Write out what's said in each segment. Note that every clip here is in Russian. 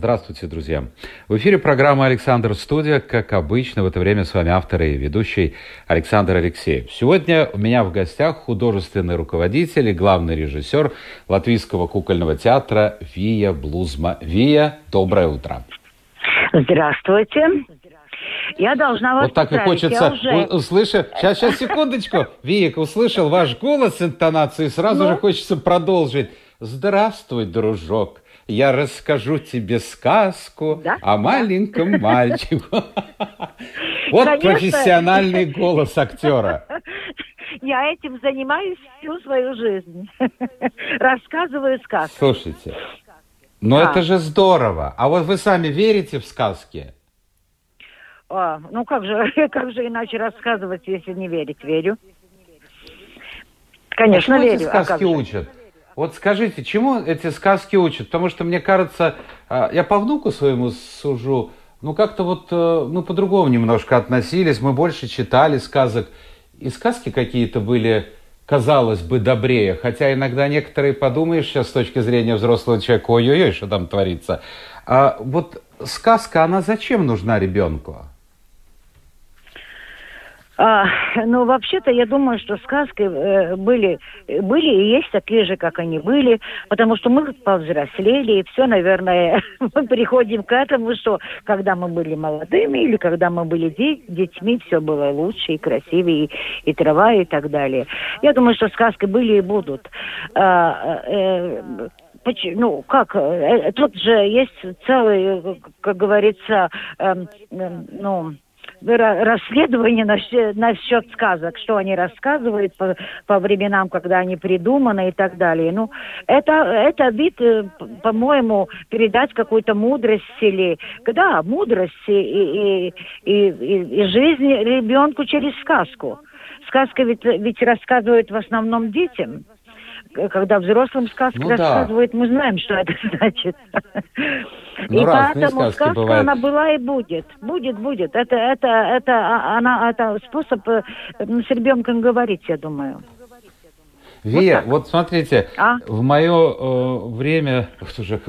Здравствуйте, друзья. В эфире программа «Александр Студия». Как обычно, в это время с вами автор и ведущий Александр Алексеев. Сегодня у меня в гостях художественный руководитель и главный режиссер Латвийского кукольного театра Вия Блузма. Вия, доброе утро. Здравствуйте. Я должна вас Вот так и хочется уже... услышать. Сейчас, сейчас, секундочку. Вик, услышал ваш голос, интонации, и сразу Ну? же хочется продолжить. Здравствуй, дружок. Я расскажу тебе сказку Да? о маленьком мальчике. Вот Конечно. профессиональный голос актера. Я этим занимаюсь всю свою жизнь. Рассказываю сказки. Слушайте, Да. это же здорово. А вот вы сами верите в сказки? А, ну как же, как же иначе рассказывать, если не верить? Верю. Конечно, а верю. эти А как сказки же? учат? Вот скажите, чему эти сказки учат? Потому что мне кажется, а, я по внуку своему сужу, ну как-то вот э, мы по-другому немножко относились, мы больше читали сказок, и сказки какие-то были, казалось бы, добрее. Хотя иногда некоторые подумаешь сейчас с точки зрения взрослого человека, ой-ой-ой, что там творится. А вот сказка, она зачем нужна ребенку? А, ну, вообще-то, я думаю, что сказки э, были, были и есть такие же, как они были, потому что мы повзрослели, и все, наверное, мы приходим к этому, что когда мы были молодыми или когда мы были де- детьми, все было лучше и красивее, и, и трава, и так далее. Я думаю, что сказки были и будут. А, э, ну, как, э, тут же есть целый, э, как говорится, эм, эм, ну, расследование насчет, сказок, что они рассказывают по, по временам, когда они придуманы и так далее. Ну, это, это вид, э, по-моему, передать какую-то мудрость или, да, мудрость и, и, и, и- и жизнь ребенку через сказку. Сказка ведь, ведь рассказывают в основном детям. Когда взрослым сказки Ну да. рассказывают, мы знаем, что это значит. Ну, и разные поэтому сказка, бывают. она была и будет. Будет, будет. Это, это, это, а- она, это способ э, с ребенком говорить, я думаю. Вия, так. вот смотрите, А? в мое э, время, ух, уже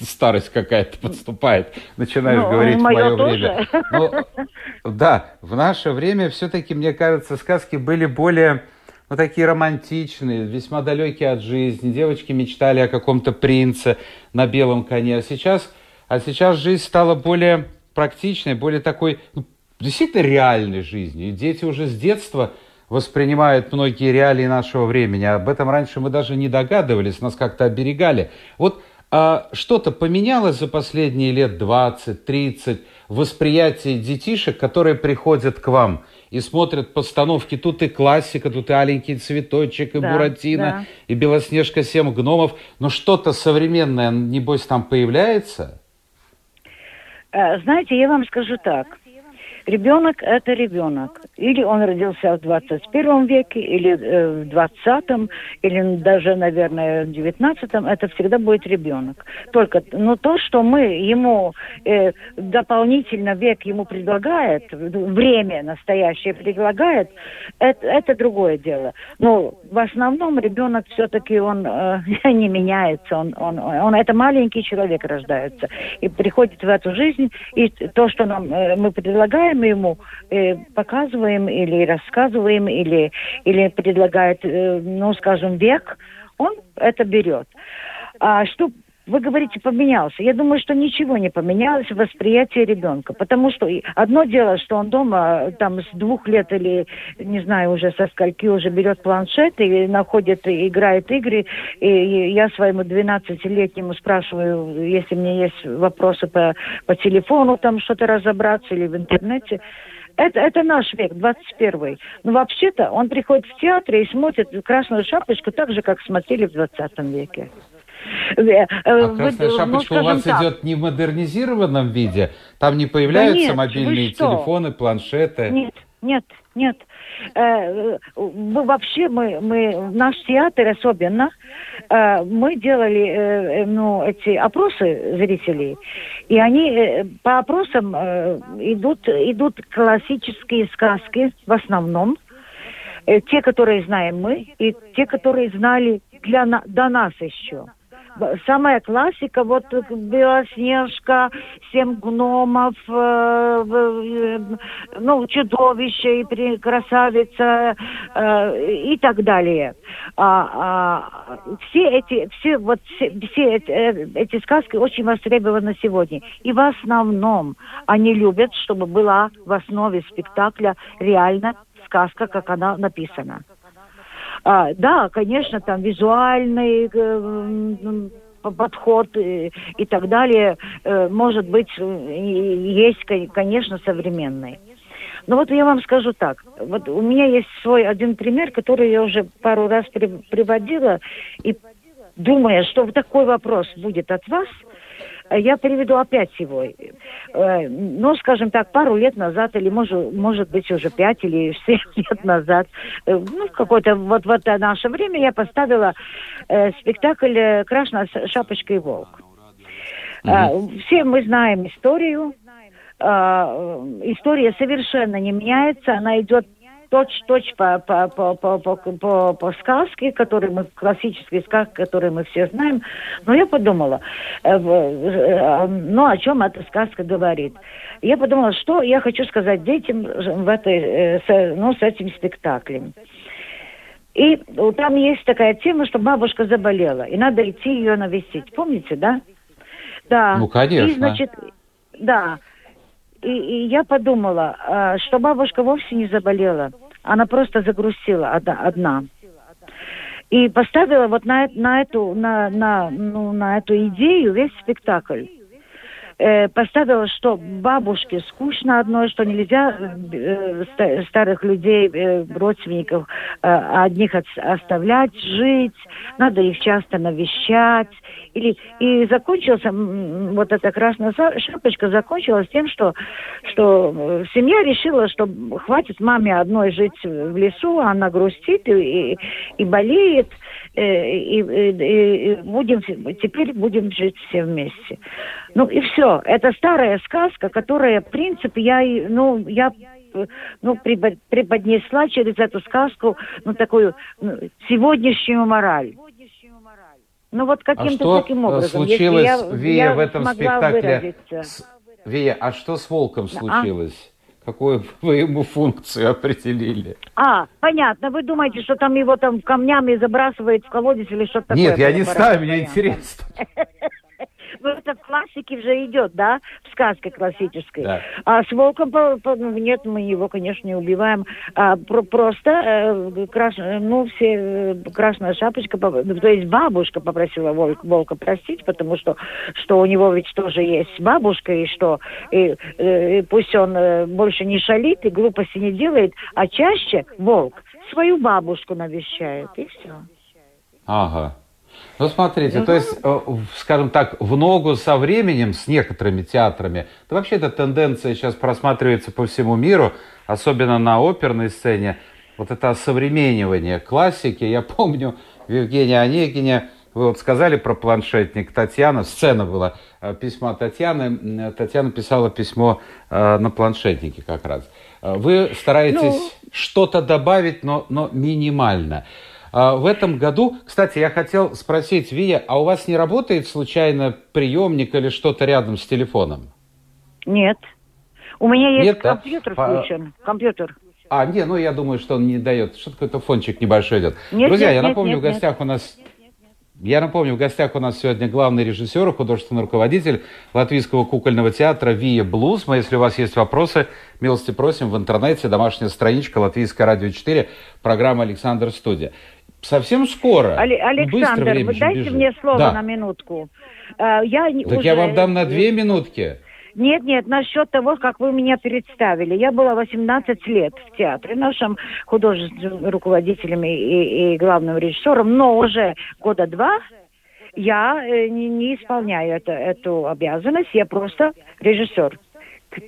старость какая-то подступает, начинаешь Ну, говорить в мое тоже. время. Ну, да, в наше время все-таки, мне кажется, сказки были более, ну, такие романтичные, весьма далекие от жизни. Девочки мечтали о каком-то принце на белом коне. А сейчас, а сейчас жизнь стала более практичной, более такой, ну, действительно реальной жизнью. И дети уже с детства воспринимают многие реалии нашего времени. Об этом раньше мы даже не догадывались, нас как-то оберегали. Вот а, что-то поменялось за последние лет 20, 30, восприятие детишек, которые приходят к вам и смотрят постановки. Тут и классика, тут и «Аленький цветочек», и да, «Буратино», да. и «Белоснежка семь гномов». Но что-то современное, небось, там появляется? Э, знаете, я вам скажу так. Ребенок – это ребенок. Или он родился в 21 веке, или э, в 20 или даже, наверное, в 19 это всегда будет ребенок. Только, но то, что мы ему э, дополнительно век ему предлагает, время настоящее предлагает, это, это другое дело. Но в основном ребенок все-таки он э, не меняется, он, он, он это маленький человек рождается и приходит в эту жизнь, и то, что нам э, мы предлагаем ему, э, показываем или рассказываем, или, или предлагает, э, ну, скажем, век, он это берет. А что вы говорите, поменялся. Я думаю, что ничего не поменялось в восприятии ребенка. Потому что одно дело, что он дома э, там с двух лет или, не знаю, уже со скольки уже берет планшет и находит, и играет игры. И я своему 12-летнему спрашиваю, если мне есть вопросы по, по телефону, там что-то разобраться или в интернете. Это, это наш век, 21 Но вообще-то он приходит в театр и смотрит «Красную шапочку» так же, как смотрели в 20 веке. Э, э, А вы- красная ну, шапочка у вас так, идет не в модернизированном виде? Там не появляются нет, мобильные телефоны, планшеты? Нет, нет, нет. э, мы вообще, мы, мы, наш театр особенно, э, мы делали, э, э, ну, эти опросы зрителей, и они э, по опросам э, идут, идут классические сказки в основном, э, те, которые знаем мы, и те, которые знали для, до нас еще самая классика, вот Белоснежка, Семь гномов, э, э, ну, Чудовище и Красавица э, и так далее. А, а, все эти, все, вот, все, все э, эти сказки очень востребованы сегодня. И в основном они любят, чтобы была в основе спектакля реально сказка, как она написана. А, да, конечно, там визуальный э, подход и, и так далее, э, может быть, есть, конечно, современный. Но вот я вам скажу так. Вот у меня есть свой один пример, который я уже пару раз при, приводила, и думая, что такой вопрос будет от вас – Э, я приведу опять его. Э, ну, скажем так, пару лет назад, или может, может быть уже пять или семь лет назад, э, ну, какое-то вот в это наше время я поставила э, спектакль «Красная шапочка и волк». Mm-hmm. Все мы знаем историю. История совершенно не меняется, она идет точь-точь по, по, по, по, по, по, по сказке, которые мы, классические сказки, которые мы все знаем. Но я подумала, э, э, ну, о чем эта сказка говорит. Я подумала, что я хочу сказать детям в этой, э, с, ну, с этим спектаклем. И там есть такая тема, что бабушка заболела, и надо идти ее навестить. Помните, да? Да. Ну, конечно. И, значит, да. И, и я подумала, что бабушка вовсе не заболела. Она просто загрустила одна. И поставила вот на, на эту, на, на, ну, на эту идею весь спектакль э, поставила, что бабушке скучно одной, что нельзя э, старых людей, э, родственников э, одних от, оставлять, жить, надо их часто навещать. Или, и закончился, вот эта красная шапочка закончилась тем, что, что э, семья решила, что хватит маме одной жить в лесу, она грустит и, и болеет, э, и, и, и будем, теперь будем жить все вместе. Ну и все. Это старая сказка, которая, в принципе, я, ну, я ну, преподнесла через эту сказку, ну, такую ну, сегодняшнюю мораль. Ну, вот каким-то а таким образом. случилось, я, Вия, я в этом спектакле? С... Вия, а что с волком а? случилось? А? Какую вы ему функцию определили? А, понятно. Вы думаете, что там его там камнями забрасывает в колодец или что-то такое? Нет, я не знаю, мне интересно. ну, это в классике уже идет, да, в сказке классической. Да. А с волком, по, по, ну, нет, мы его, конечно, не убиваем. А, про, просто, э, краш, ну, все, э, красная шапочка, ну, то есть бабушка попросила волк, волка простить, потому что, что у него ведь тоже есть бабушка, и что, и, э, и пусть он э, больше не шалит и глупости не делает, а чаще волк свою бабушку навещает, и все. Ага. Ну, смотрите, угу. то есть, э, скажем так, в ногу со временем, с некоторыми театрами, да вообще эта тенденция сейчас просматривается по всему миру, особенно на оперной сцене, вот это осовременивание классики. Я помню, в Евгении Онегине, вы вот сказали про планшетник Татьяна, сцена была э, письма Татьяны. Татьяна писала письмо э, на планшетнике как раз. Вы стараетесь ну... что-то добавить, но, но минимально. А, в этом году, кстати, я хотел спросить, Вия, а у вас не работает случайно приемник или что-то рядом с телефоном? Нет. У меня есть Нет, компьютер да? включен. Компьютер. А, не, ну я думаю, что он не дает. Что какой-то фончик небольшой идет. Нет, Друзья, нет, я напомню, нет, в гостях нет. у нас я напомню, в гостях у нас сегодня главный режиссер и художественный руководитель Латвийского кукольного театра Вия Блуз. Мы, если у вас есть вопросы, милости просим в интернете, домашняя страничка Латвийское радио 4, программа «Александр Студия». Совсем скоро. Але, Александр, вы дайте бежит. мне слово да. на минутку. Э, я так уже... я вам дам на две минутки. Нет, нет, насчет того, как вы меня представили. Я была 18 лет в театре, нашим художественным руководителем и, и, и главным режиссером, но уже года два я э, не, не исполняю это, эту обязанность, я просто режиссер.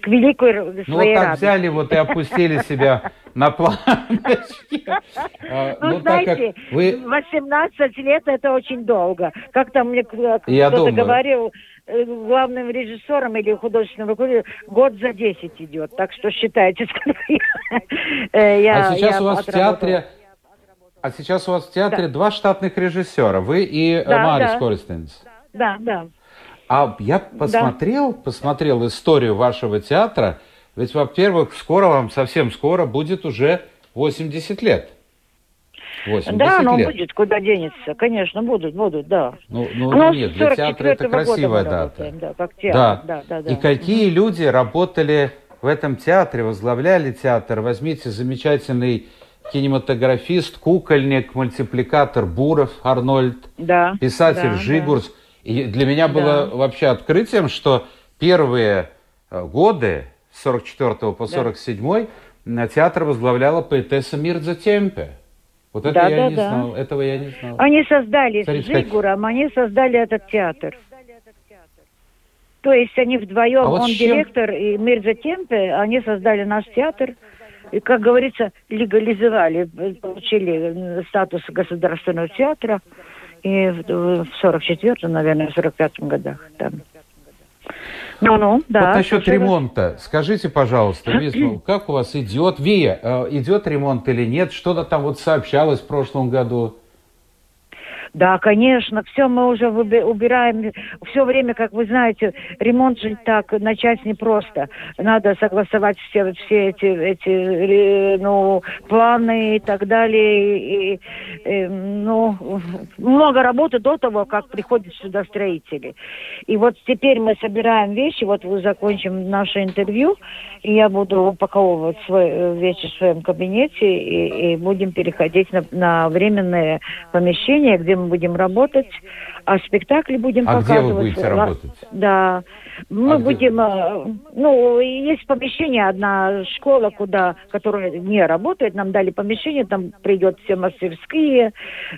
К, великой Ну, своей вот так радости. взяли вот и опустили себя на планочке. А, Ну, Ну, так как знаете, вы... 18 лет это очень долго. Как там мне кто-то говорил, э, главным режиссером или художественным руководителем год за 10 идет. Так что считайте, сколько я, э, я- А сейчас у вас в театре... А сейчас у вас в театре два штатных режиссера, вы и э, Марис. Корстенс. Да, да. А я посмотрел, посмотрел историю вашего театра, ведь, во-первых, скоро вам, совсем скоро, будет уже 80 лет. 80 Да, но лет. будет, куда денется. Конечно, будут, будут, да. Ну, ну, нет, для театра это 44-го года красивая дата. работаем, Да, как театр. Да, да, да. И какие люди работали в этом театре, возглавляли театр? Возьмите замечательный кинематографист, кукольник, мультипликатор Буров Арнольд, Да, писатель да, Жигурс. И для меня было Да. вообще открытием, что первые э, годы с 44 по 47 на театр возглавляла поэтесса Мирза Темпе. Вот это Да, я да, не да. знал, этого я не знал. Они создали Смотрите, с как- Жигуром, они создали этот театр. То есть они вдвоем, А вот он чем- директор и Мирза Темпе, они создали наш театр. И, как говорится, легализовали, э, получили э, статус государственного театра. И в, в 44-м, наверное, в 45-м годах там. Ну-ну, да. вот насчет совершенно- ремонта. Скажите, пожалуйста, Висма, как у вас идет? Вия, э, идет ремонт или нет? Что-то там вот сообщалось в прошлом году. Да, конечно, все мы уже убираем. Все время, как вы знаете, ремонт же так начать непросто. Надо согласовать все, все эти, эти э, ну, планы и так далее. И, э, ну, много работы до того, как приходят сюда строители. И вот теперь мы собираем вещи, вот мы закончим наше интервью, и я буду упаковывать свои э, вещи в своем кабинете, и, и будем переходить на, на временное помещение, где мы будем работать, а спектакли будем А где показывать. вы будете работать? Да. Мы А где? будем, э, ну, есть помещение, одна школа, куда, которая не работает, нам дали помещение, там придет все мастерские,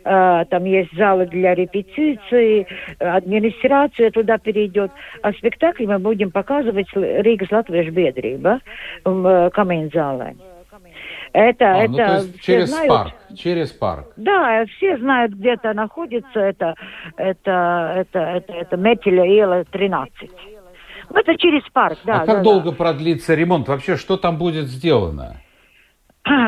э, там есть залы для репетиций, администрация туда перейдет. А спектакли мы будем показывать Ригас Латвиш Бедрība в э, Камейн-зале. Это, А, это ну, то есть через знают. парк. Через парк. Да, все знают, где это находится. Это, это, это, это, это Метеля Ила 13. Ну, Это через парк, да. а как да, да. долго продлится ремонт? Вообще, что там будет сделано?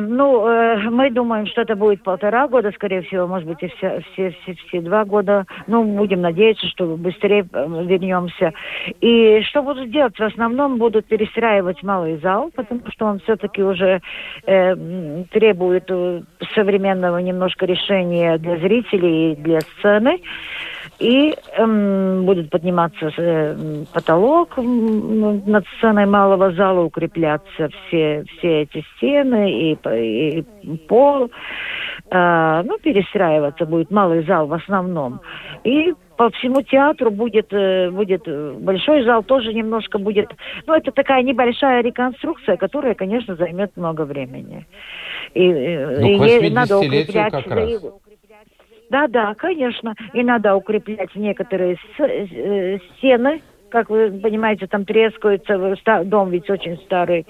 Ну, э, мы думаем, что это будет полтора года, скорее всего, может быть, и все, все, все, все два года. Ну, будем надеяться, что быстрее э, вернемся. И что будут делать? В основном будут перестраивать малый зал, потому что он все-таки уже э, требует э, современного немножко решения для зрителей и для сцены. И эм, будет подниматься э, потолок м, над сценой малого зала, укрепляться все, все эти стены и, и пол. А, ну, перестраиваться будет малый зал в основном. И по всему театру будет, э, будет э, большой зал, тоже немножко будет... Ну, это такая небольшая реконструкция, которая, конечно, займет много времени. И, э, Ну, и надо 80-летию укреплять как раз. Да, да, конечно. И надо укреплять некоторые с- э, стены. Как вы понимаете, там ста- дом ведь очень старый.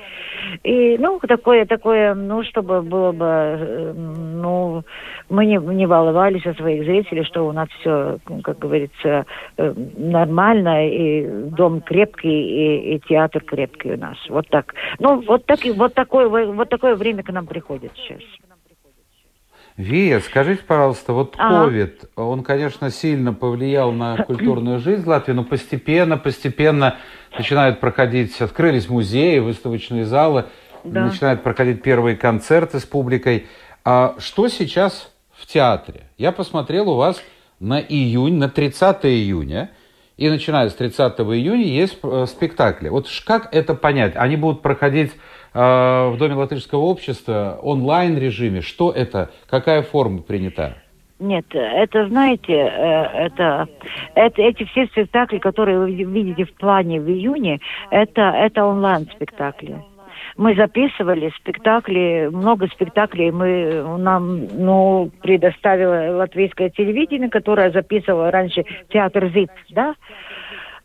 И, ну, такое, такое, ну, чтобы было бы, э, ну, мы не, не волновались о своих зрителей, что у нас все, как говорится, э, нормально, и дом крепкий, и, и театр крепкий у нас. Вот так. Ну, вот, так, вот, такое, вот такое время к нам приходит сейчас. Вия, скажите, пожалуйста, вот Ага. ковид, он, конечно, сильно повлиял на культурную жизнь Латвии, но постепенно, постепенно начинают проходить, открылись музеи, выставочные залы, Да. начинают проходить первые концерты с публикой. А что сейчас в театре? Я посмотрел у вас на июнь, на 30 июня, и начиная с 30 июня есть э, спектакли. Вот как это понять? Они будут проходить в Доме латышского общества онлайн режиме? Что это? Какая форма принята? Нет, это, знаете, э, это, это эти все спектакли, которые вы видите в плане в июне, это, это онлайн-спектакли. Мы записывали спектакли, много спектаклей мы нам ну, предоставило латвийское телевидение, которое записывало раньше театр ЗИТ, да?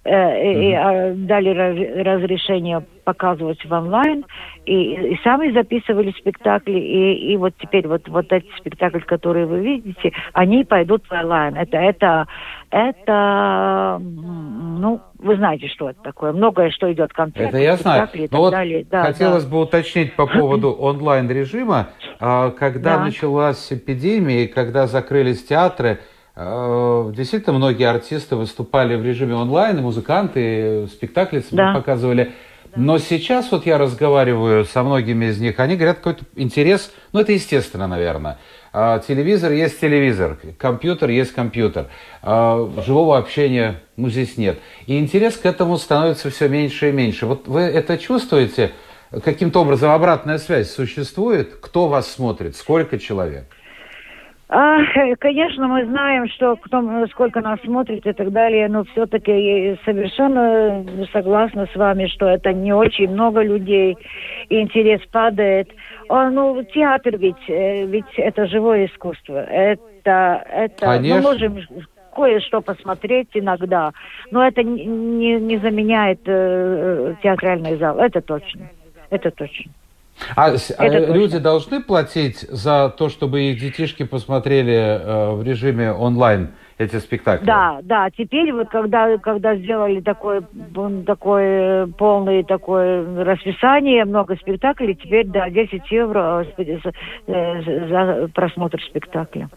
Э, и, а, дали раз, разрешение показывать в онлайн, и, и сами записывали спектакли, и, и вот теперь вот, вот эти спектакли, которые вы видите, они пойдут в онлайн. Это, это, это, ну, вы знаете, что это такое. Многое, что идет концерт. Это я знаю. Но вот далее. Да, хотелось да. бы уточнить по поводу онлайн-режима. А, когда да. началась эпидемия, и когда закрылись театры, действительно, многие артисты выступали в режиме онлайн, и музыканты, спектакли да. показывали. Но сейчас вот я разговариваю со многими из них, они говорят, какой-то интерес, ну это естественно, наверное. А, телевизор есть телевизор, компьютер есть компьютер. А, живого общения ну, здесь нет. И интерес к этому становится все меньше и меньше. Вот вы это чувствуете? Каким-то образом обратная связь существует? Кто вас смотрит? Сколько человек? А, конечно, мы знаем, что кто, сколько нас смотрит и так далее, но все-таки совершенно согласна с вами, что это не очень много людей, и интерес падает. А, ну, театр ведь, э, ведь это живое искусство. Это, это Конечно. мы можем кое-что посмотреть иногда, но это не, не заменяет э, театральный зал, это точно. Это точно. А, а люди точно. должны платить за то, чтобы их детишки посмотрели э, в режиме онлайн эти спектакли? Да, да. Теперь вот когда, когда сделали такое, такое полное такое расписание, много спектаклей, теперь да, 10 евро э, за просмотр спектакля.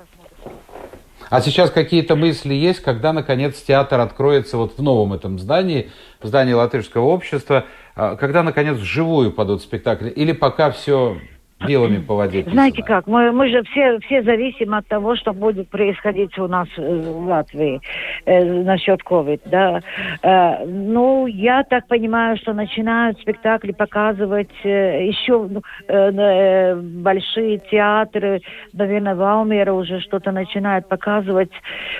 А сейчас какие-то мысли есть, когда, наконец, театр откроется вот в новом этом здании, в здании Латышского общества, а, когда, наконец, вживую падут спектакли? Или пока все белыми по воде. Знаете как, мы, мы же все, все зависим от того, что будет происходить у нас э, в Латвии э, насчет COVID, да. Э, ну, я так понимаю, что начинают спектакли показывать э, еще ну, э, э, большие театры, наверное, Валмера уже что-то начинает показывать,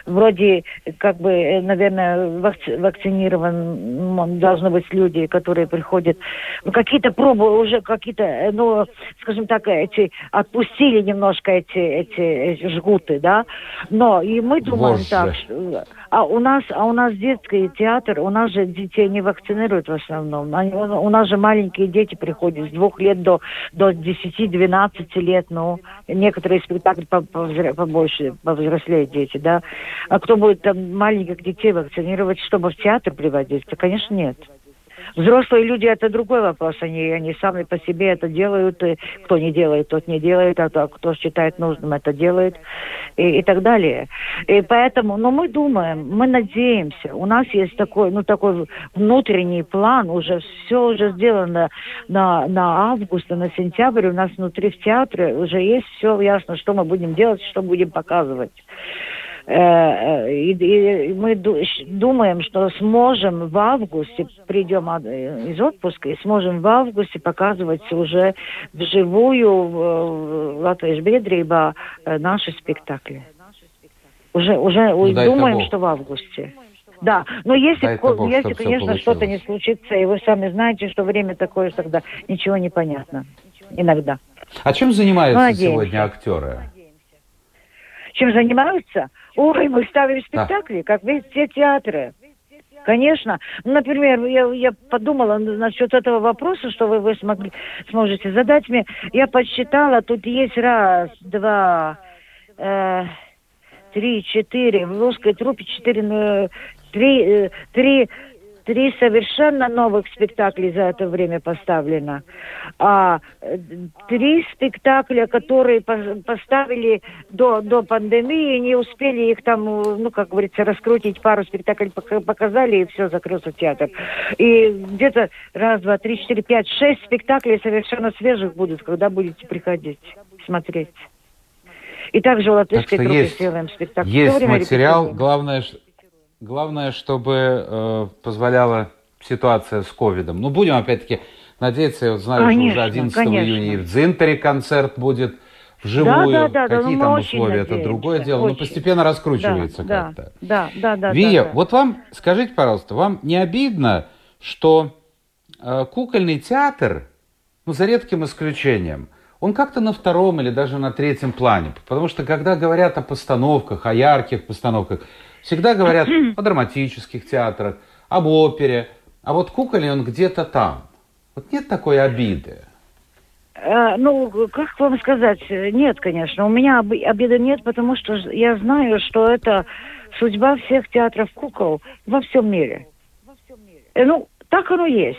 вроде, как бы, э, наверное, вакци вакцинирован должны быть люди, которые приходят, ну, какие-то пробы уже, какие-то, э, ну, скажем так, эти, отпустили немножко эти, эти, эти жгуты, да, но и мы думаем Боже. так, что, а у нас, а у нас детский театр, у нас же детей не вакцинируют в основном, Они, у нас же маленькие дети приходят с двух лет до, до 10-12 лет, ну, некоторые спектакли побольше, повзрослее дети, да, а кто будет там маленьких детей вакцинировать, чтобы в театр приводить? Да, конечно, нет. Взрослые люди это другой вопрос. Они, они сами по себе это делают. И кто не делает, тот не делает, а кто считает нужным, это делает. И, и так далее. И поэтому, ну, мы думаем, мы надеемся. У нас есть такой, ну, такой внутренний план. Уже все уже сделано на, на август, на сентябрь. У нас внутри в театре уже есть все ясно, что мы будем делать, что будем показывать. Э, э, и, и мы думаем, что сможем в августе, придем из отпуска, и сможем в августе показывать уже вживую в Латвии Бедрибо э, наши спектакли. Уже, уже ну, думаем, что в августе. Да, но если, Бог, если конечно, что-то не случится, и вы сами знаете, что время такое, что тогда ничего не понятно. Иногда. А чем занимаются Надеемся. сегодня актеры? Чем занимаются? Ой, мы ставим спектакли, да. как все театры. Конечно. Ну, например, я, я подумала насчет этого вопроса, что вы, вы смогли, сможете задать мне. Я подсчитала, тут есть раз, два, э, три, четыре. В русской трупе четыре, э, три, э, три три совершенно новых спектакля за это время поставлено. А э, три спектакля, которые поставили до, до пандемии, не успели их там, ну, как говорится, раскрутить, пару спектаклей показали, и все, закрылся театр. И где-то раз, два, три, четыре, пять, шесть спектаклей совершенно свежих будут, когда будете приходить смотреть. И также в латышской трупе есть, сделаем спектакль. Есть материал, главное, Главное, чтобы э, позволяла ситуация с ковидом. Ну, будем опять-таки надеяться, я вот знаю, конечно, что уже 11 конечно. июня и в Дзинтере концерт будет вживую. Да, да, да, Какие да, там условия, это другое дело. Очень. Но постепенно раскручивается да, как-то. Да, да, да. Вия, да, да. вот вам, скажите, пожалуйста, вам не обидно, что э, кукольный театр, ну, за редким исключением, он как-то на втором или даже на третьем плане. Потому что когда говорят о постановках, о ярких постановках, Всегда говорят о драматических театрах, об опере. А вот кукольный он где-то там. Вот нет такой обиды. А, ну, как вам сказать? Нет, конечно. У меня об, обиды нет, потому что я знаю, что это судьба всех театров кукол во всем мире. Э, ну, так оно есть.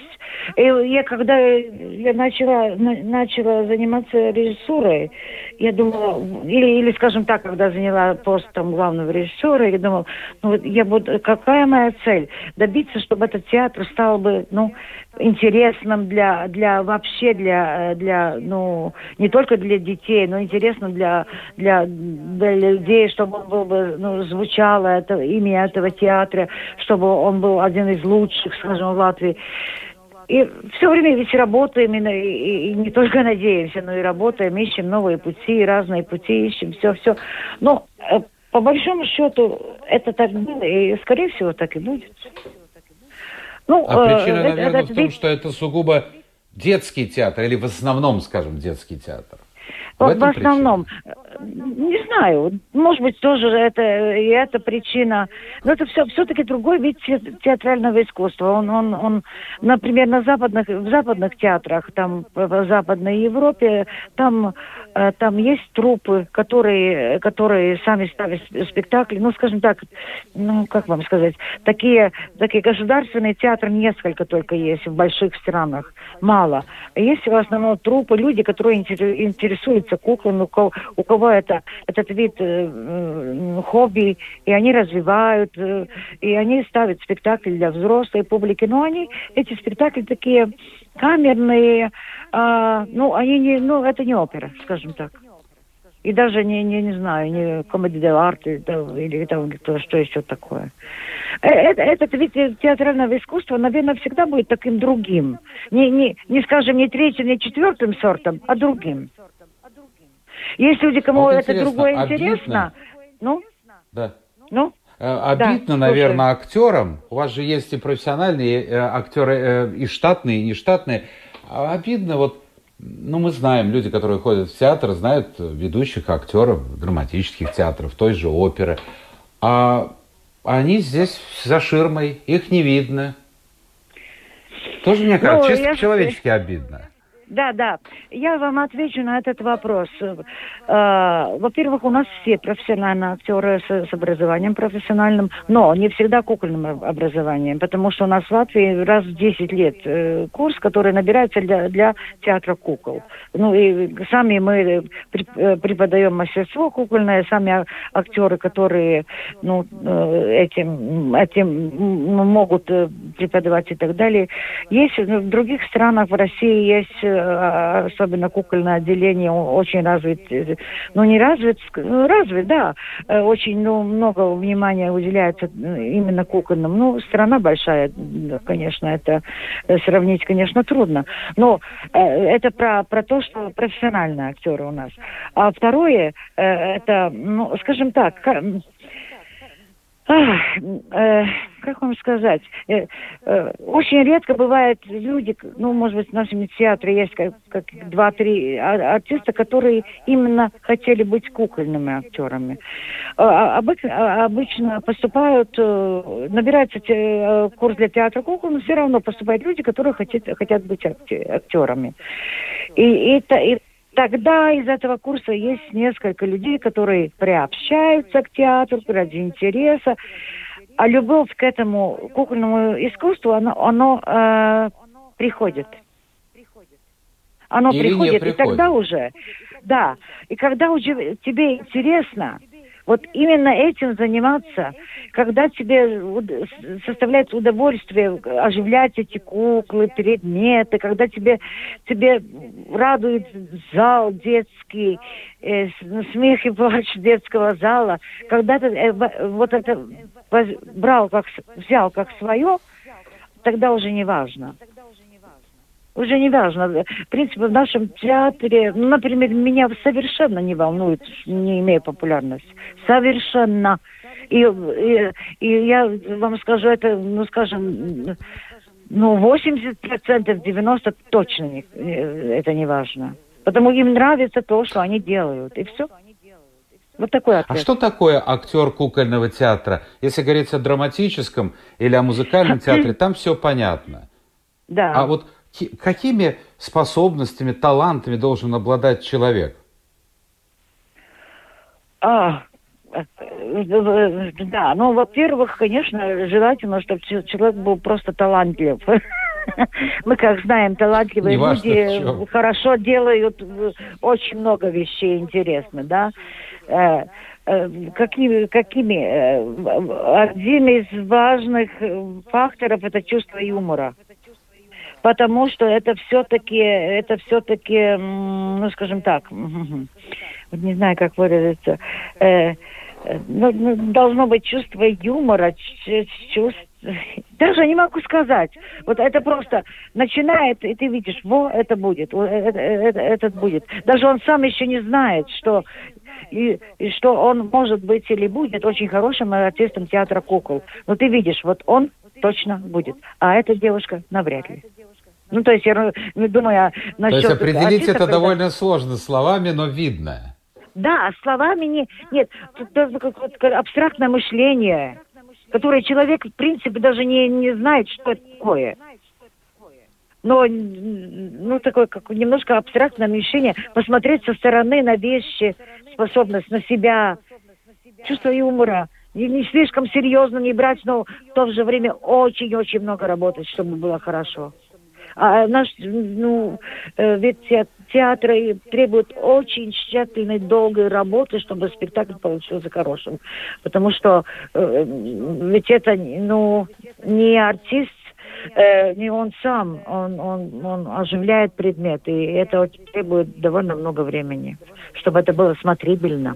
И я когда я начала, начала заниматься режиссурой, я думала, или, или, скажем так, когда заняла пост там главного режиссера, я думала, ну вот я буду, какая моя цель? Добиться, чтобы этот театр стал бы, ну, интересным для, для вообще для, для, ну, не только для детей, но интересным для, для, для людей, чтобы он был бы, ну, звучало это, имя этого театра, чтобы он был один из лучших, скажем, в Латвии. И все время ведь работаем, и, и, и не только надеемся, но и работаем, ищем новые пути, разные пути ищем, все-все. Но э, по большому счету это так было, и скорее всего так и будет. Ну, а э, причина, э, наверное, это, в том, что это сугубо детский театр, или в основном, скажем, детский театр. В, в основном, причина? Не знаю, может быть, тоже это и эта причина. Но это все все-таки другой вид театрального искусства. Он, он, он, например, на западных, в западных театрах, там в Западной Европе, там, э, там есть трупы, которые, которые сами ставят спектакли. Ну, скажем так, ну, как вам сказать, такие, такие государственные театры несколько только есть в больших странах, мало. Есть в основном трупы, люди, которые интересуются куклами, у кого, у кого это, этот вид э, хобби, и они развивают, э, и они ставят спектакли для взрослой публики. Но они, эти спектакли такие камерные, э, ну, они не, ну, это не опера, скажем так. И даже не, не, не знаю, не комедия де арт или там, то, что еще такое. Э, это, этот вид театрального искусства, наверное, всегда будет таким другим. Не, не, не скажем, не третьим, не четвертым сортом, а другим. Есть люди, кому вот это другое обидно. интересно. Ну? Да. Ну? Э, обидно, да, наверное, актерам. У вас же есть и профессиональные э, актеры, э, и штатные, и нештатные. А обидно, вот, ну, мы знаем, люди, которые ходят в театр, знают ведущих актеров драматических театров, той же оперы. А они здесь за ширмой, их не видно. Тоже, мне кажется, ну, чисто я... по-человечески обидно. Да, да. Я вам отвечу на этот вопрос. Э, во-первых, у нас все профессиональные актеры с, образованием профессиональным, но не всегда кукольным образованием, потому что у нас в Латвии раз в 10 лет э, курс, который набирается для, для театра кукол. Ну и сами мы э, преподаем мастерство кукольное, сами актеры, которые ну, этим, этим могут преподавать и так далее. Есть в других странах, в России есть особенно кукольное отделение, очень развит, э, ну не развит, ну, развит, да, э, очень ну, много внимания уделяется именно кукольным. Ну, страна большая, конечно, это сравнить, конечно, трудно. Но это про, про то, что профессиональные актеры у нас. А второе, это, ну, скажем так, Ах, э, как вам сказать, э, э, очень редко бывают люди, ну, может быть, в нашем театре есть как, как два-три артиста, которые именно хотели быть кукольными актерами. А, а обычно, а, обычно поступают, э, набирается те, э, курс для театра кукол, но все равно поступают люди, которые хотят, хотят быть актерами. И, и, и Тогда из этого курса есть несколько людей, которые приобщаются к театру ради интереса. А любовь к этому кукольному искусству, оно, оно э, приходит. Оно Или приходит, приходит, и тогда уже, да, и когда уже тебе интересно, вот именно этим заниматься, когда тебе составляет удовольствие оживлять эти куклы, предметы, когда тебе, тебе радует зал детский, э, смех и плач детского зала, когда ты э, вот это брал как, взял как свое, тогда уже не важно уже не важно. В принципе, в нашем театре, ну, например, меня совершенно не волнует, не имея популярность. Совершенно. И, и, и я вам скажу, это, ну, скажем, ну, 80%, 90% точно не, это не важно. Потому им нравится то, что они делают, и все. Вот такой ответ. А что такое актер кукольного театра? Если говорить о драматическом или о музыкальном театре, там все понятно. Да. А вот какими способностями, талантами должен обладать человек? А, да, ну, во-первых, конечно, желательно, чтобы человек был просто талантлив. Мы, как знаем, талантливые люди хорошо делают очень много вещей интересных, да. Э, э, какими, какими? Э, один из важных факторов это чувство юмора потому что это все-таки, это все-таки, ну, скажем так, не знаю, как выразиться, э, ну, ну, должно быть чувство юмора, чувство, даже не могу сказать. Вот это просто начинает, и ты видишь, во, это будет, это, это, этот будет. Даже он сам еще не знает, что и, и что он может быть или будет очень хорошим артистом театра кукол. Но ты видишь, вот он точно будет, а эта девушка навряд ли. Ну, то есть, я ну, думаю, насчет... То есть определить это довольно сложно словами, но видно. Да, словами не... Нет, тут абстрактное мышление, которое человек, в принципе, даже не, не знает, что это такое. Но, ну, такое, как немножко абстрактное мышление, посмотреть со стороны на вещи, способность на себя, чувство юмора, не, не слишком серьезно не брать, но в то же время очень-очень много работать, чтобы было хорошо. А наш, ну, э, ведь театры требуют очень тщательной, долгой работы, чтобы спектакль получился хорошим. Потому что э, ведь это, ну, не артист, э, не он сам, он, он, он оживляет предмет, и это требует довольно много времени, чтобы это было смотрибельно.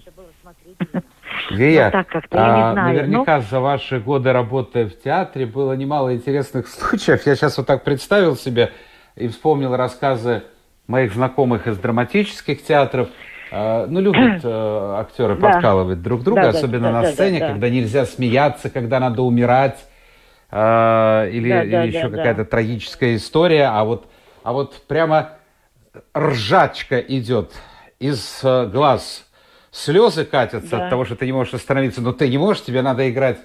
Вия, ну, так как-то, я не а, знаю. наверняка ну... за ваши годы работы в театре было немало интересных случаев. Я сейчас вот так представил себе и вспомнил рассказы моих знакомых из драматических театров. А, ну, любят э, актеры да. подкалывать друг друга, да, особенно да, на сцене, да, да, когда нельзя смеяться, когда надо умирать, э, или, да, или да, еще да, какая-то да. трагическая история, а вот, а вот прямо ржачка идет из э, глаз слезы катятся да. от того, что ты не можешь остановиться, но ты не можешь, тебе надо играть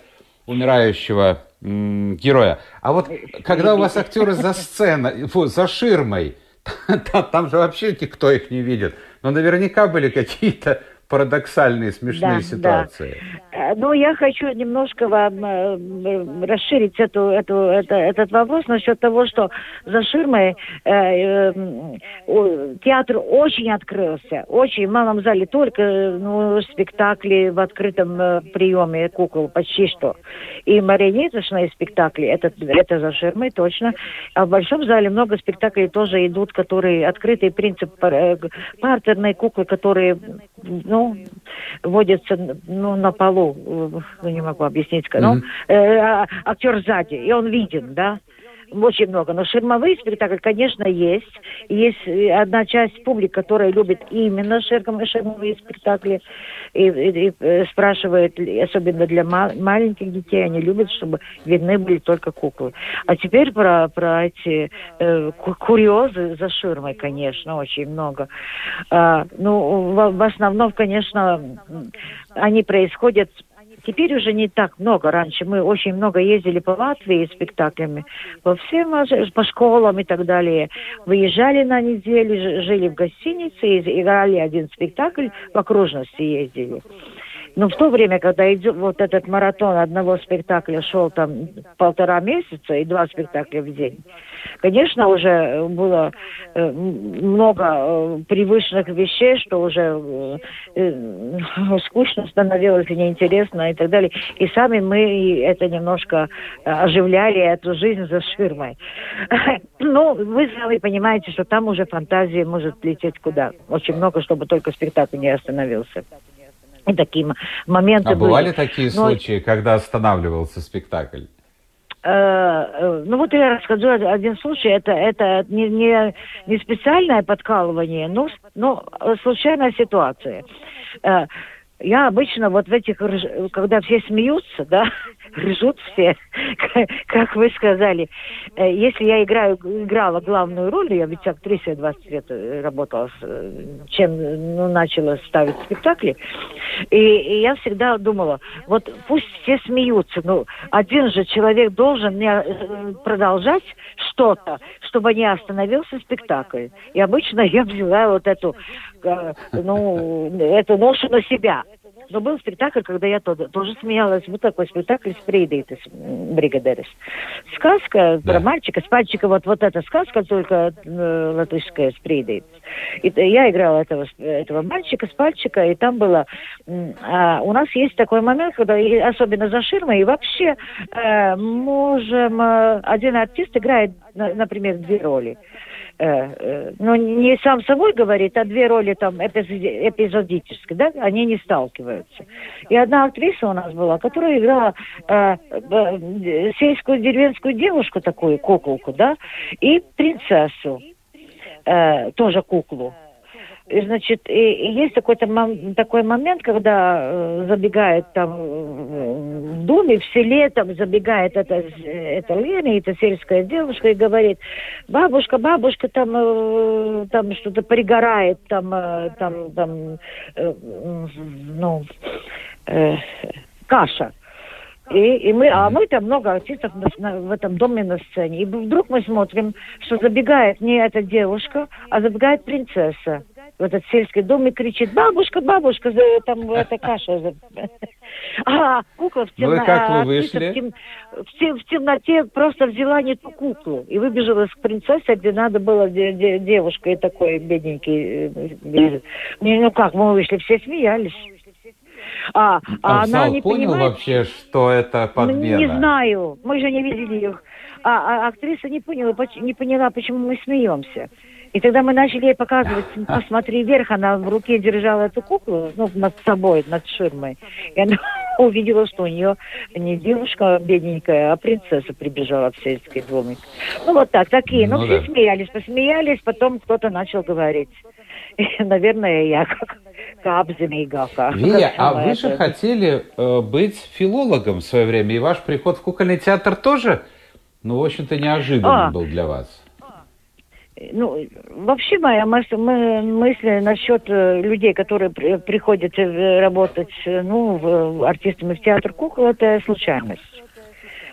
умирающего героя. А вот когда у вас актеры за сценой, за ширмой, там же вообще никто их не видит, но наверняка были какие-то парадоксальные, смешные да, ситуации. Да. Э, ну, я хочу немножко вам э, расширить эту, эту, это, этот вопрос насчет того, что за ширмой э, э, театр очень открылся, очень в малом зале, только ну, спектакли в открытом э, приеме кукол, почти что. И марионеточные спектакли, это, это за ширмой точно. А в большом зале много спектаклей тоже идут, которые открытый принцип партерной куклы, которые ну, ну, водится ну, на полу, ну, не могу объяснить, mm-hmm. ну, э, а, актер сзади, и он виден, да, очень много. Но ширмовые спектакли, конечно, есть. Есть одна часть публики, которая любит именно ширмовые спектакли и, и, и э, спрашивает, особенно для ма- маленьких детей, они любят, чтобы видны были только куклы. А теперь про, про эти э, курьезы за ширмой, конечно, очень много. А, ну, в, в основном, конечно, они происходят Теперь уже не так много. Раньше мы очень много ездили по Латвии спектаклями, по всем, по школам и так далее. Выезжали на неделю, жили в гостинице, играли один спектакль, в окружности ездили. Но в то время, когда идет вот этот маратон одного спектакля шел там полтора месяца и два спектакля в день, конечно, уже было э, много э, привычных вещей, что уже э, скучно становилось, неинтересно и так далее. И сами мы это немножко оживляли, эту жизнь за ширмой. Ну, вы сами понимаете, что там уже фантазия может лететь куда. Очень много, чтобы только спектакль не остановился. Такие моменты а были. бывали такие Но... случаи, когда останавливался спектакль? Э, э, ну вот я расскажу один случай. Это, это не, не, не специальное подкалывание, но, но случайная ситуация. Э, я обычно вот в этих, когда все смеются, да, ржут все, как вы сказали. Э, если я играю, играла главную роль, я ведь актрисой 20 лет э, работала, чем ну, начала ставить спектакли, и, и я всегда думала, вот пусть все смеются, но один же человек должен мне продолжать что-то, чтобы не остановился спектакль. И обычно я взяла вот эту, ну, эту ношу на себя. Но был спектакль, когда я тоже, тоже смеялась. Вот такой спектакль «Спрейдейтес бригадерис». Сказка да. про мальчика, с мальчика, вот, вот эта сказка, только э, латышская «Спрейдейтес». И я играла этого, этого мальчика с пальчика, и там было... А, у нас есть такой момент, когда, особенно за ширмой, и вообще э, можем... Э, один артист играет, например, две роли. Э, э, ну, не сам собой говорит, а две роли там эпизодические, да, они не сталкиваются. И одна актриса у нас была, которая играла э, э, сельскую деревенскую девушку такую, куколку, да, и принцессу, э, тоже куклу. И, значит, и, и есть такой-то такой момент, когда э, забегает там э, в доме, в селе, там забегает эта, эта Лена, эта сельская девушка и говорит, бабушка, бабушка, там, э, там что-то пригорает, там, э, там, там, э, ну, э, каша. И, и мы, а мы там много артистов на, на, в этом доме на сцене. И вдруг мы смотрим, что забегает не эта девушка, а забегает принцесса в этот сельский дом и кричит, бабушка, бабушка, там эта каша. А кукла в, темно... ну, как вы вышли? В, тем... в, тем... в темноте просто взяла не ту куклу и выбежала к принцессе, где надо было де... Де... девушкой такой бедненький. Э, ну как, мы вышли, все смеялись. А, а, а она не понял понимает... вообще, что это подмена? Не знаю, мы же не видели их. А, а актриса не поняла, не поняла, почему мы смеемся. И тогда мы начали ей показывать, посмотри вверх, она в руке держала эту куклу, ну, над собой, над ширмой. И она увидела, что у нее не девушка бедненькая, а принцесса прибежала в сельский домик. Ну, вот так, такие. Ну, ну все да. смеялись, посмеялись, потом кто-то начал говорить. И, наверное, я как Капземейгака. Вия, а вы же хотели э, быть филологом в свое время, и ваш приход в кукольный театр тоже, ну, в общем-то, неожиданным а, был для вас ну, вообще моя мысль, мы, мысли насчет э, людей, которые при, приходят э, работать, э, ну, в, артистами в театр кукол, это случайность.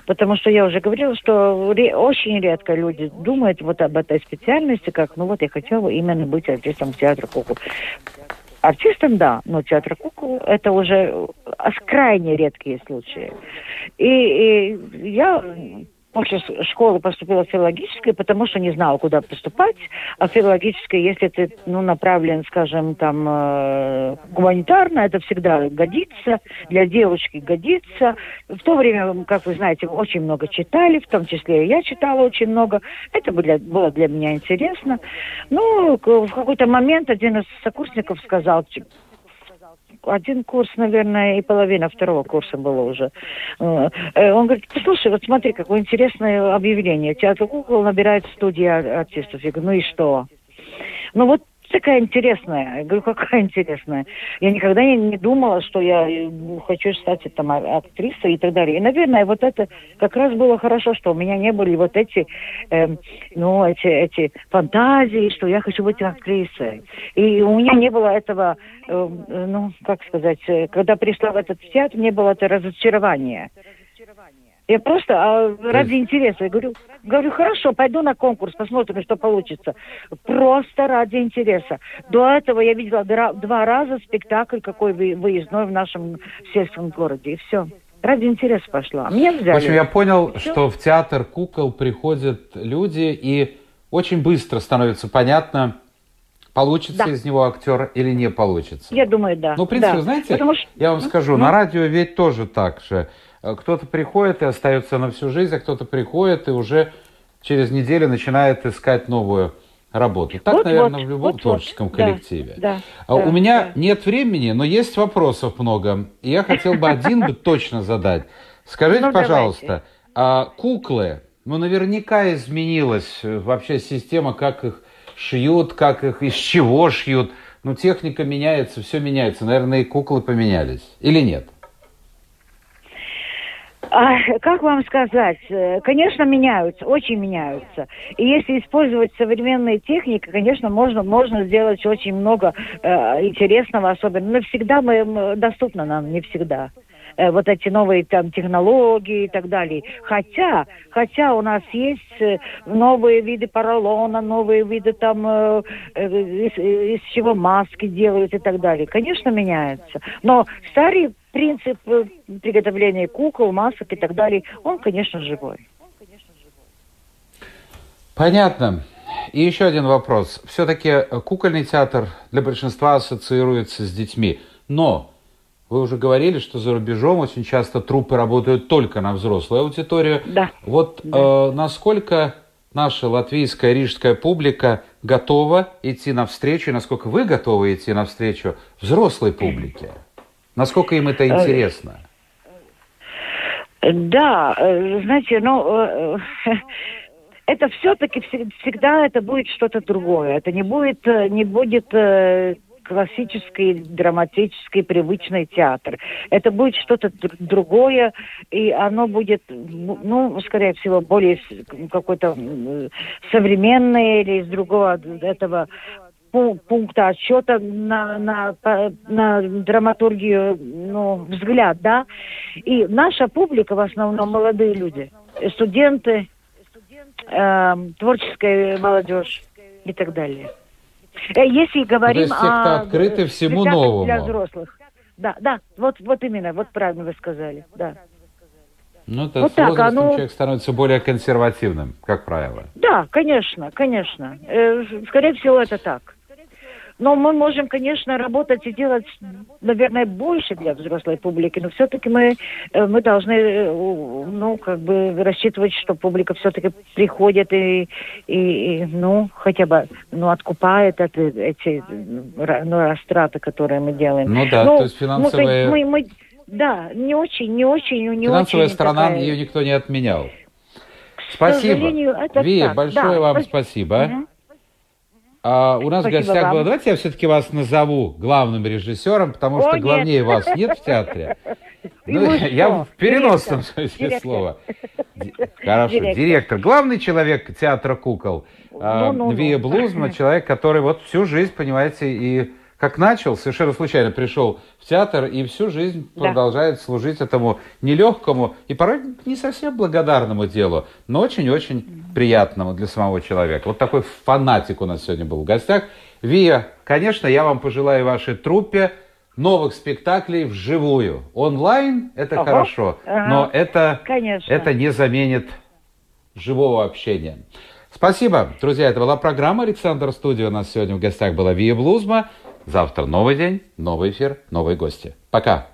Потому что я уже говорила, что ре, очень редко люди думают вот об этой специальности, как, ну вот я хотела именно быть артистом в театре кукол. Артистом, да, но театр кукол это уже крайне редкие случаи. И, и я после школы поступила в филологическое, потому что не знала, куда поступать. А филологическое, если ты ну, направлен, скажем, там, э, гуманитарно, это всегда годится, для девочки годится. В то время, как вы знаете, очень много читали, в том числе и я читала очень много. Это было, было для меня интересно. Ну, в какой-то момент один из сокурсников сказал, один курс, наверное, и половина второго курса было уже. Э, э, он говорит, послушай, вот смотри, какое интересное объявление. Театр кукол набирает студии артистов. Я говорю, ну и что? Ну вот такая интересная. Я говорю, какая интересная. Я никогда не, не думала, что я э, хочу стать там а, актрисой и так далее. И, наверное, вот это как раз было хорошо, что у меня не были вот эти, э, ну, эти, эти фантазии, что я хочу быть актрисой. И у меня не было этого, э, ну, как сказать, э, когда пришла в этот театр, не было это разочарования. Я просто а, ради есть... интереса. Я говорю, говорю, хорошо, пойду на конкурс, посмотрим, что получится. Просто ради интереса. До этого я видела два раза спектакль какой выездной в нашем сельском городе. И все. Ради интереса пошла. А меня взяли. В общем, я понял, все. что в театр кукол приходят люди, и очень быстро становится понятно, получится да. из него актер или не получится. Я думаю, да. Ну, в принципе, да. знаете, Потому что... я вам скажу, ну... на радио ведь тоже так же. Э, кто-то приходит и остается на всю жизнь, а кто-то приходит и уже через неделю начинает искать новую работу. Так, вот, наверное, вот, в любом вот, творческом вот. коллективе. Да, да, У меня да. нет времени, но есть вопросов много. И я хотел бы один бы точно задать. Скажите, ну, пожалуйста, а куклы, ну, наверняка изменилась вообще система, как их шьют, как их, из чего шьют. Ну, техника меняется, все меняется. Наверное, и куклы поменялись. Или нет? А, как вам сказать? Э, конечно, меняются, очень меняются. И если использовать современные техники, конечно, можно, можно сделать очень много э, интересного, особенно. Но всегда мы, доступно нам, не всегда э, вот эти новые там технологии и так далее. Хотя, хотя у нас есть э, новые виды поролона, новые виды там, э, э, из, из чего маски делают и так далее. Конечно, меняется. Но старые принцип э, приготовления кукол, масок и так далее, он, конечно, живой. Понятно. И еще один вопрос. Все-таки кукольный театр для большинства ассоциируется с детьми. Но вы уже говорили, что за рубежом очень часто трупы работают только на взрослую аудиторию. Да. Вот да. Э, насколько наша латвийская, рижская публика готова идти навстречу, и насколько вы готовы идти навстречу взрослой публике? Насколько им это э, интересно? Да, э, знаете, ну, это все-таки всегда это будет что-то другое. Это не будет, не будет классический, драматический, привычный театр. Это будет что-то другое, и оно будет, ну, скорее всего, более какой-то современное или из другого этого пункта отсчета на, на, на драматургию ну, взгляд, да. И наша публика в основном молодые люди, студенты, э, творческая молодежь и так далее. Э, если говорим То есть о... открыты всему новому. Для взрослых. Да, да, вот, вот именно, вот правильно вы сказали, да. Ну, то вот с так, возрастом оно... человек становится более консервативным, как правило. Да, конечно, конечно. Э, скорее всего, это так. Но мы можем, конечно, работать и делать, наверное, больше для взрослой публики, но все-таки мы, э, мы должны, э, ну, как бы рассчитывать, что публика все-таки приходит и, и, и, ну, хотя бы, ну, откупает от, эти, ну, растраты, которые мы делаем. Ну да, ну, то есть финансовые... Мы, мы, мы, да, не очень, не очень, не Финансовая очень сторона, такая... ее никто не отменял. Спасибо. Ви, большое да, вам спасибо. спасибо. Угу. А, у нас Спасибо в гостях вам. было... Давайте я все-таки вас назову главным режиссером, потому что О, главнее нет. вас нет в театре. Ну, я в переносном смысле слова. Хорошо, директор. директор. Главный человек театра кукол. Ну, а, ну, Вия ну. Блузма, человек, который вот всю жизнь, понимаете, и как начал, совершенно случайно пришел в театр и всю жизнь да. продолжает служить этому нелегкому и порой не совсем благодарному делу, но очень-очень приятному для самого человека. Вот такой фанатик у нас сегодня был в гостях. Вия, конечно, я вам пожелаю вашей труппе новых спектаклей вживую. Онлайн это Ого. хорошо, ага. но это, это не заменит живого общения. Спасибо, друзья. Это была программа «Александр Студио». У нас сегодня в гостях была Вия Блузма. Завтра новый день, новый эфир, новые гости. Пока.